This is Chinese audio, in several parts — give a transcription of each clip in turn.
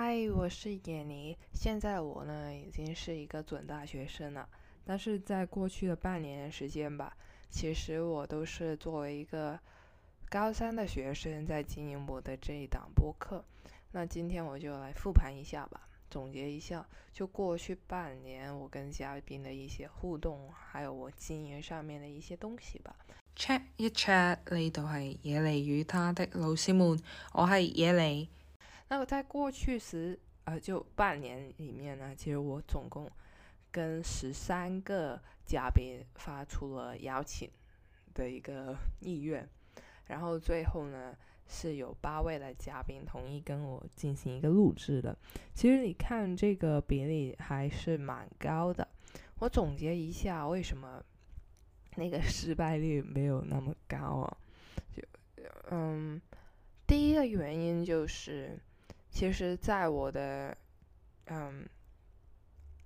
嗨，我是闫妮。现在我呢已经是一个准大学生了，但是在过去的半年时间吧，其实我都是作为一个高三的学生在经营我的这一档播客。那今天我就来复盘一下吧，总结一下就过去半年我跟嘉宾的一些互动，还有我经营上面的一些东西吧。Chat 一 chat 呢度系野梨与他的老师们，我系野梨。那么在过去时，呃，就半年里面呢，其实我总共跟十三个嘉宾发出了邀请的一个意愿，然后最后呢是有八位的嘉宾同意跟我进行一个录制的。其实你看这个比例还是蛮高的。我总结一下，为什么那个失败率没有那么高啊？就嗯，第一个原因就是。其实，在我的嗯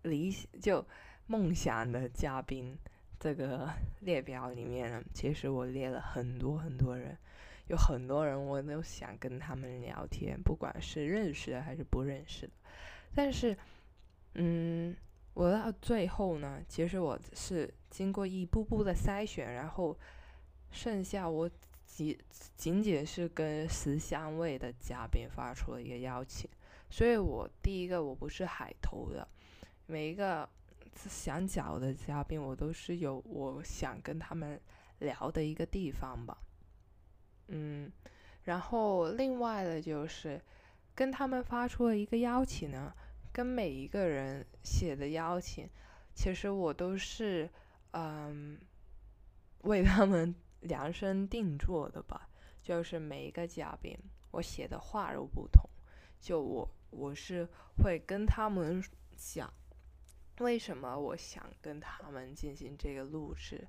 理就梦想的嘉宾这个 列表里面呢，其实我列了很多很多人，有很多人我都想跟他们聊天，不管是认识的还是不认识的。但是，嗯，我到最后呢，其实我是经过一步步的筛选，然后剩下我。仅仅仅是跟十三位的嘉宾发出了一个邀请，所以我第一个我不是海投的，每一个想找的嘉宾，我都是有我想跟他们聊的一个地方吧。嗯，然后另外的就是跟他们发出了一个邀请呢，跟每一个人写的邀请，其实我都是嗯为他们。量身定做的吧，就是每一个嘉宾，我写的话都不同。就我，我是会跟他们讲，为什么我想跟他们进行这个录制，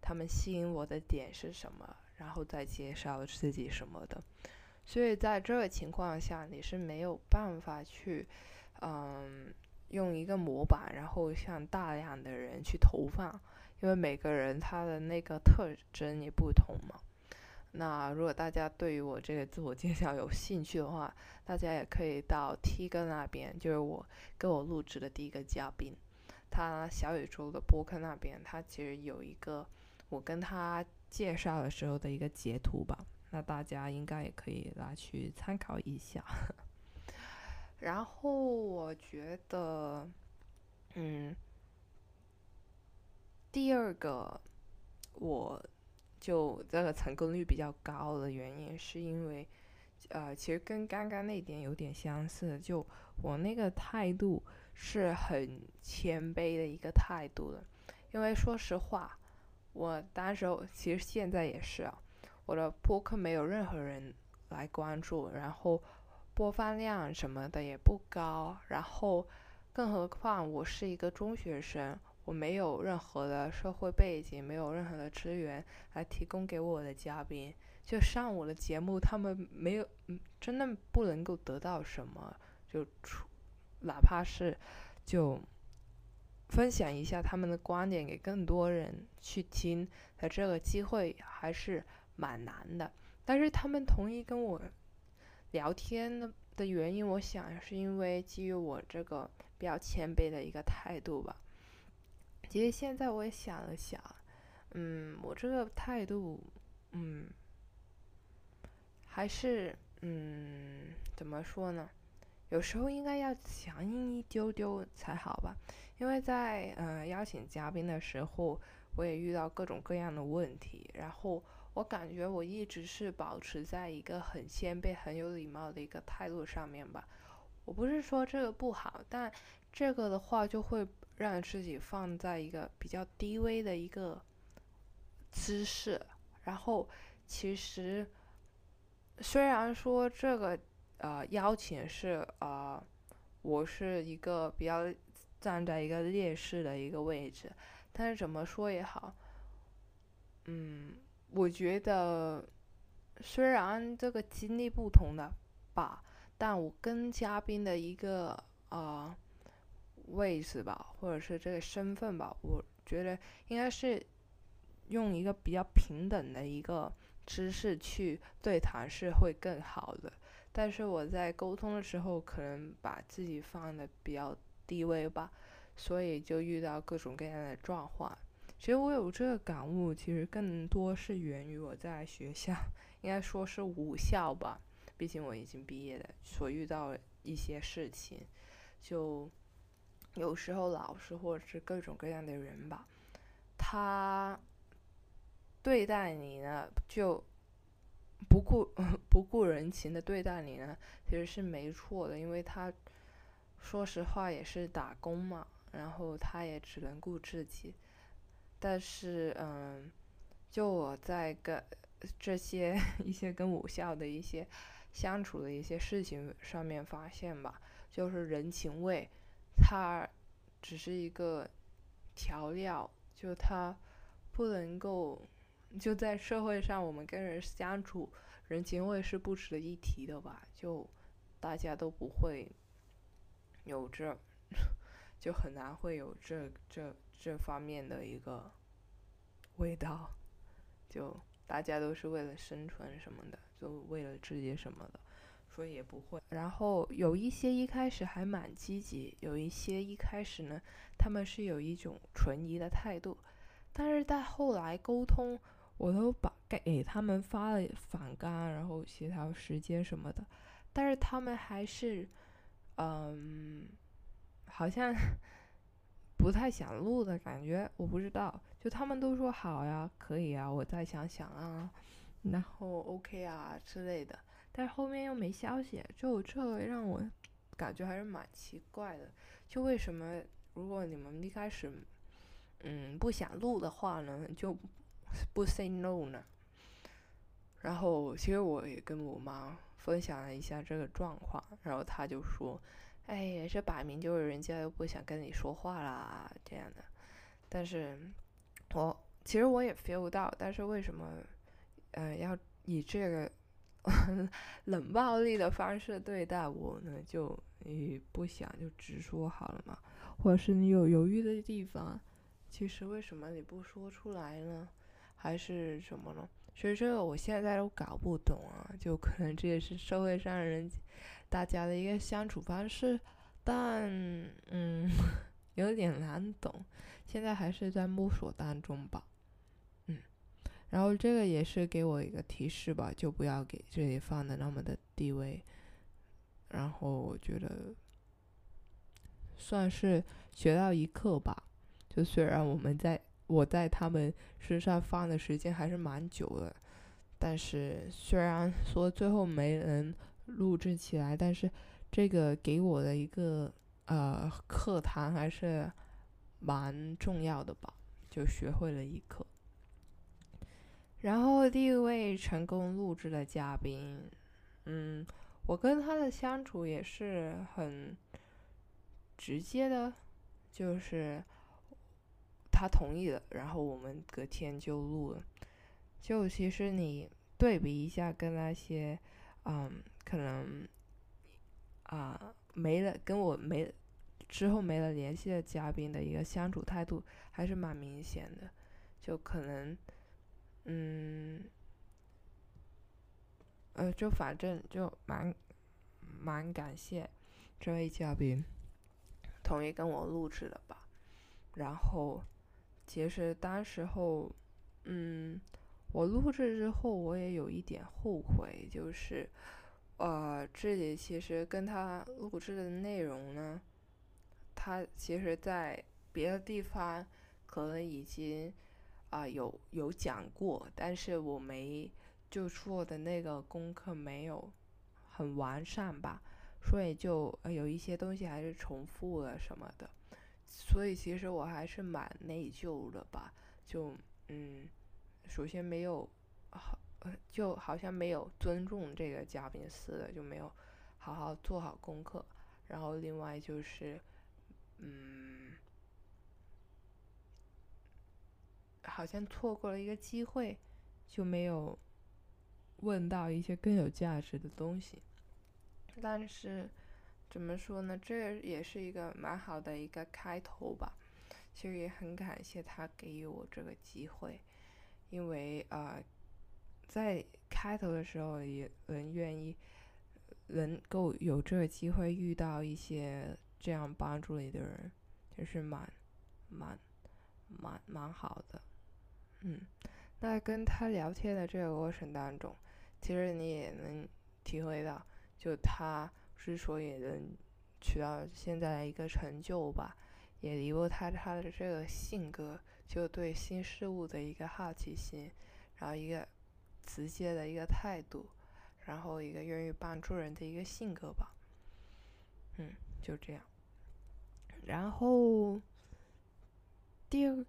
他们吸引我的点是什么，然后再介绍自己什么的。所以在这个情况下，你是没有办法去，嗯，用一个模板，然后向大量的人去投放。因为每个人他的那个特征也不同嘛。那如果大家对于我这个自我介绍有兴趣的话，大家也可以到 T 哥那边，就是我跟我录制的第一个嘉宾，他小宇宙的播客那边，他其实有一个我跟他介绍的时候的一个截图吧。那大家应该也可以拿去参考一下。然后我觉得，嗯。第二个，我就这个成功率比较高的原因，是因为，呃，其实跟刚刚那点有点相似，就我那个态度是很谦卑的一个态度的。因为说实话，我当时其实现在也是啊，我的播客没有任何人来关注，然后播放量什么的也不高，然后更何况我是一个中学生。我没有任何的社会背景，没有任何的资源来提供给我的嘉宾，就上我的节目，他们没有，真的不能够得到什么，就出，哪怕是就分享一下他们的观点给更多人去听的这个机会还是蛮难的。但是他们同意跟我聊天的的原因，我想是因为基于我这个比较谦卑的一个态度吧。其实现在我也想了想，嗯，我这个态度，嗯，还是嗯，怎么说呢？有时候应该要强硬一丢丢才好吧。因为在呃邀请嘉宾的时候，我也遇到各种各样的问题，然后我感觉我一直是保持在一个很谦卑、很有礼貌的一个态度上面吧。我不是说这个不好，但这个的话就会。让自己放在一个比较低微的一个姿势，然后其实虽然说这个呃邀请是呃我是一个比较站在一个劣势的一个位置，但是怎么说也好，嗯，我觉得虽然这个经历不同的吧，但我跟嘉宾的一个啊。位置吧，或者是这个身份吧，我觉得应该是用一个比较平等的一个姿势去对谈是会更好的。但是我在沟通的时候，可能把自己放的比较低位吧，所以就遇到各种各样的状况。其实我有这个感悟，其实更多是源于我在学校，应该说是武校吧，毕竟我已经毕业了，所遇到一些事情，就有时候老师或者是各种各样的人吧，他对待你呢就。不顾 不顾人情的对待你呢，其实是没错的，因为他说实话也是打工嘛，然后他也只能顾自己。但是，嗯，就我在跟这些 一些跟武校的一些相处的一些事情上面发现吧，就是人情味，它只是一个调料，就它不能够。就在社会上，我们跟人相处，人情味是不值得一提的吧？就大家都不会有这，就很难会有这这这方面的一个味道。就大家都是为了生存什么的，就为了自己什么的，所以也不会。然后有一些一开始还蛮积极，有一些一开始呢，他们是有一种存疑的态度，但是在后来沟通。我都把给他们发了反纲，然后协调时间什么的，但是他们还是，嗯，好像不太想录的感觉，我不知道。就他们都说好呀，可以啊，我再想想啊，然后 OK 啊之类的，但是后面又没消息，就这让我感觉还是蛮奇怪的。就为什么如果你们一开始，嗯，不想录的话呢，就。不 say no 呢？然后其实我也跟我妈分享了一下这个状况，然后她就说：“哎，这摆明就是人家又不想跟你说话啦，这样的。”但是，我其实我也 feel 不到，但是为什么，呃，要以这个 冷暴力的方式对待我呢？就你不想就直说好了嘛？或者是你有犹豫的地方，其实为什么你不说出来呢？还是什么呢？所以说我现在都搞不懂啊，就可能这也是社会上人大家的一个相处方式，但嗯，有点难懂，现在还是在摸索当中吧。然后这个也是给我一个提示吧，就不要给这里放的那么的低位。然后我觉得算是学到一课吧，就虽然我们在。我在他们身上放的时间还是蛮久的，但是虽然说最后没能录制起来，但是这个给我的一个呃课堂还是蛮重要的吧，就学会了一课。然后第一位成功录制的嘉宾，嗯，我跟他的相处也是很直接的，就是。他同意了，然后我们隔天就录了。就其实你对比一下，跟那些，嗯，可能啊没了跟我没之后没了联系的嘉宾的一个相处态度，还是蛮明显的。就可能，嗯，呃，就反正就蛮蛮感谢这位嘉宾同意跟我录制的吧，然后。其实当时候，嗯，我录制之后，我也有一点后悔，就是，呃，这里其实跟他录制的内容呢，他其实在别的地方可能已经啊有有讲过，但是我没就做的那个功课没有很完善吧，所以就有一些东西还是重复了什么的。所以其实我还是蛮内疚的吧，就嗯，首先没有好，就好像没有尊重这个嘉宾似的，就没有好好做好功课。然后另外就是，嗯，好像错过了一个机会，就没有问到一些更有价值的东西。但是。怎么说呢？这也是一个蛮好的一个开头吧。其实也很感谢他给予我这个机会，因为呃，在开头的时候也能愿意能够有这个机会遇到一些这样帮助你的人，就是蛮蛮蛮蛮好的。嗯，那跟他聊天的这个过程当中，其实你也能体会到，就他之所以能取到现在的一个成就吧，也离不开他的这个性格，就对新事物的一个好奇心，然后一个直接的一个态度，然后一个愿意帮助人的一个性格吧。嗯，就这样。然后第二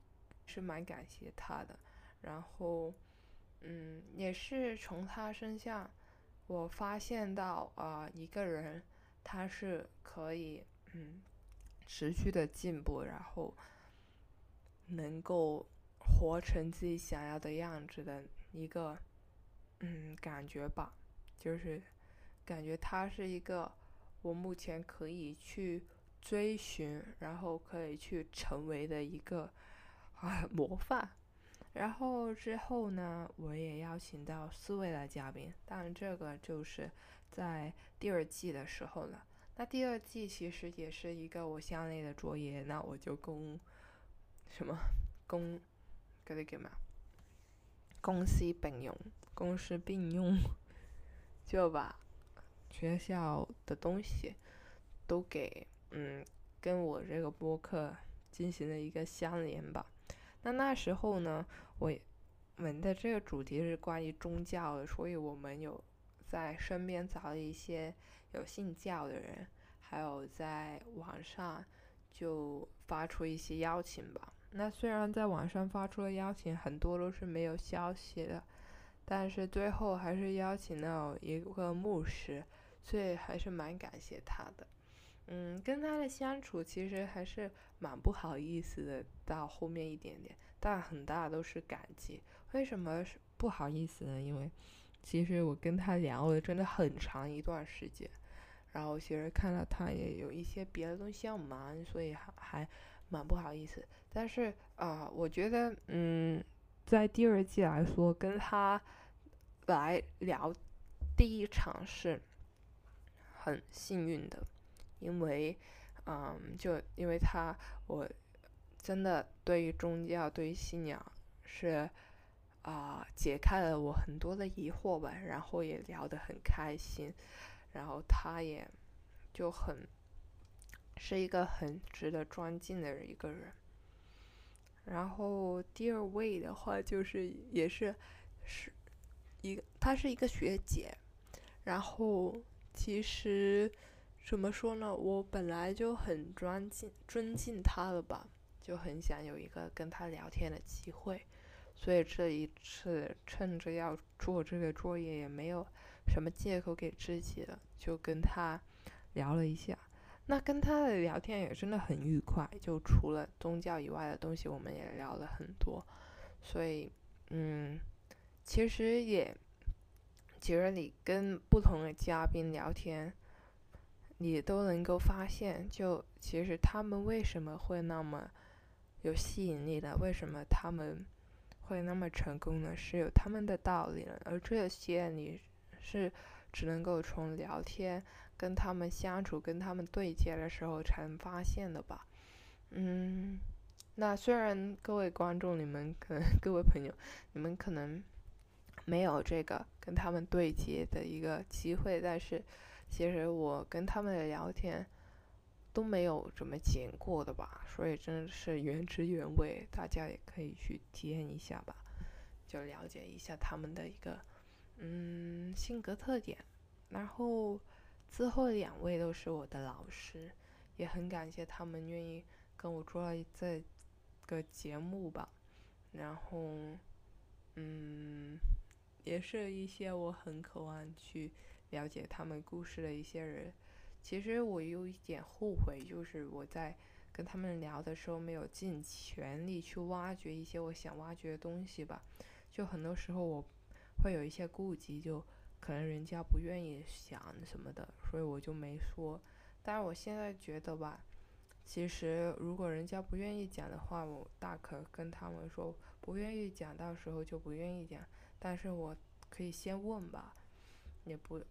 是蛮感谢他的。然后，嗯，也是从他身上，我发现到啊，一个人他是可以嗯持续的进步，然后能够活成自己想要的样子的一个嗯感觉吧，就是感觉他是一个我目前可以去追寻，然后可以去成为的一个啊模范。然后之后呢，我也邀请到四位的嘉宾，但这个就是在第二季的时候了。那第二季其实也是一个我校内的作业，那我就公什么公，给你干嘛？公司并用，公司并用，就把学校的东西都给嗯跟我这个播客进行了一个相连吧。那那时候呢，我们的这个主题是关于宗教的，所以我们有在身边找了一些有信教的人，还有在网上就发出一些邀请吧。那虽然在网上发出的邀请很多都是没有消息的，但是最后还是邀请到一个牧师，所以还是蛮感谢他的。嗯，跟他的相处其实还是蛮不好意思的，到后面一点点，但很大都是感激。为什么是不好意思呢？因为其实我跟他聊了真的很长一段时间，然后其实看到他也有一些别的东西要忙，所以还还蛮不好意思。但是啊，我觉得嗯，在第二季来说，跟他来聊第一场是很幸运的。因为，嗯，就因为他，我真的对于宗教、对于信仰是啊，解开了我很多的疑惑吧，然后也聊得很开心，然后他也就很是一个很值得尊敬的一个人。然后第二位的话，就是也是是一个，她是一个学姐，然后其实。怎么说呢？我本来就很尊敬尊敬他的吧，就很想有一个跟他聊天的机会，所以这一次趁着要做这个作业，也没有什么借口给自己了，就跟他聊了一下。那跟他的聊天也真的很愉快，就除了宗教以外的东西，我们也聊了很多。所以，嗯，其实也，其实你跟不同的嘉宾聊天。你都能够发现，就其实他们为什么会那么有吸引力的？为什么他们会那么成功呢？是有他们的道理的。而这些你是只能够从聊天、跟他们相处、跟他们对接的时候才能发现的吧？嗯，那虽然各位观众、你们可能 各位朋友，你们可能没有这个跟他们对接的一个机会，但是。其实我跟他们的聊天都没有怎么剪过的吧，所以真的是原汁原味，大家也可以去体验一下吧，就了解一下他们的一个嗯性格特点。然后之后两位都是我的老师，也很感谢他们愿意跟我做这个节目吧。然后嗯，也是一些我很渴望去。了解他们故事的一些人，其实我有一点后悔，就是我在跟他们聊的时候没有尽全力去挖掘一些我想挖掘的东西吧。就很多时候我会有一些顾忌，就可能人家不愿意想什么的，所以我就没说。但是我现在觉得吧，其实如果人家不愿意讲的话，我大可跟他们说不愿意讲，到时候就不愿意讲。但是我可以先问吧，也不。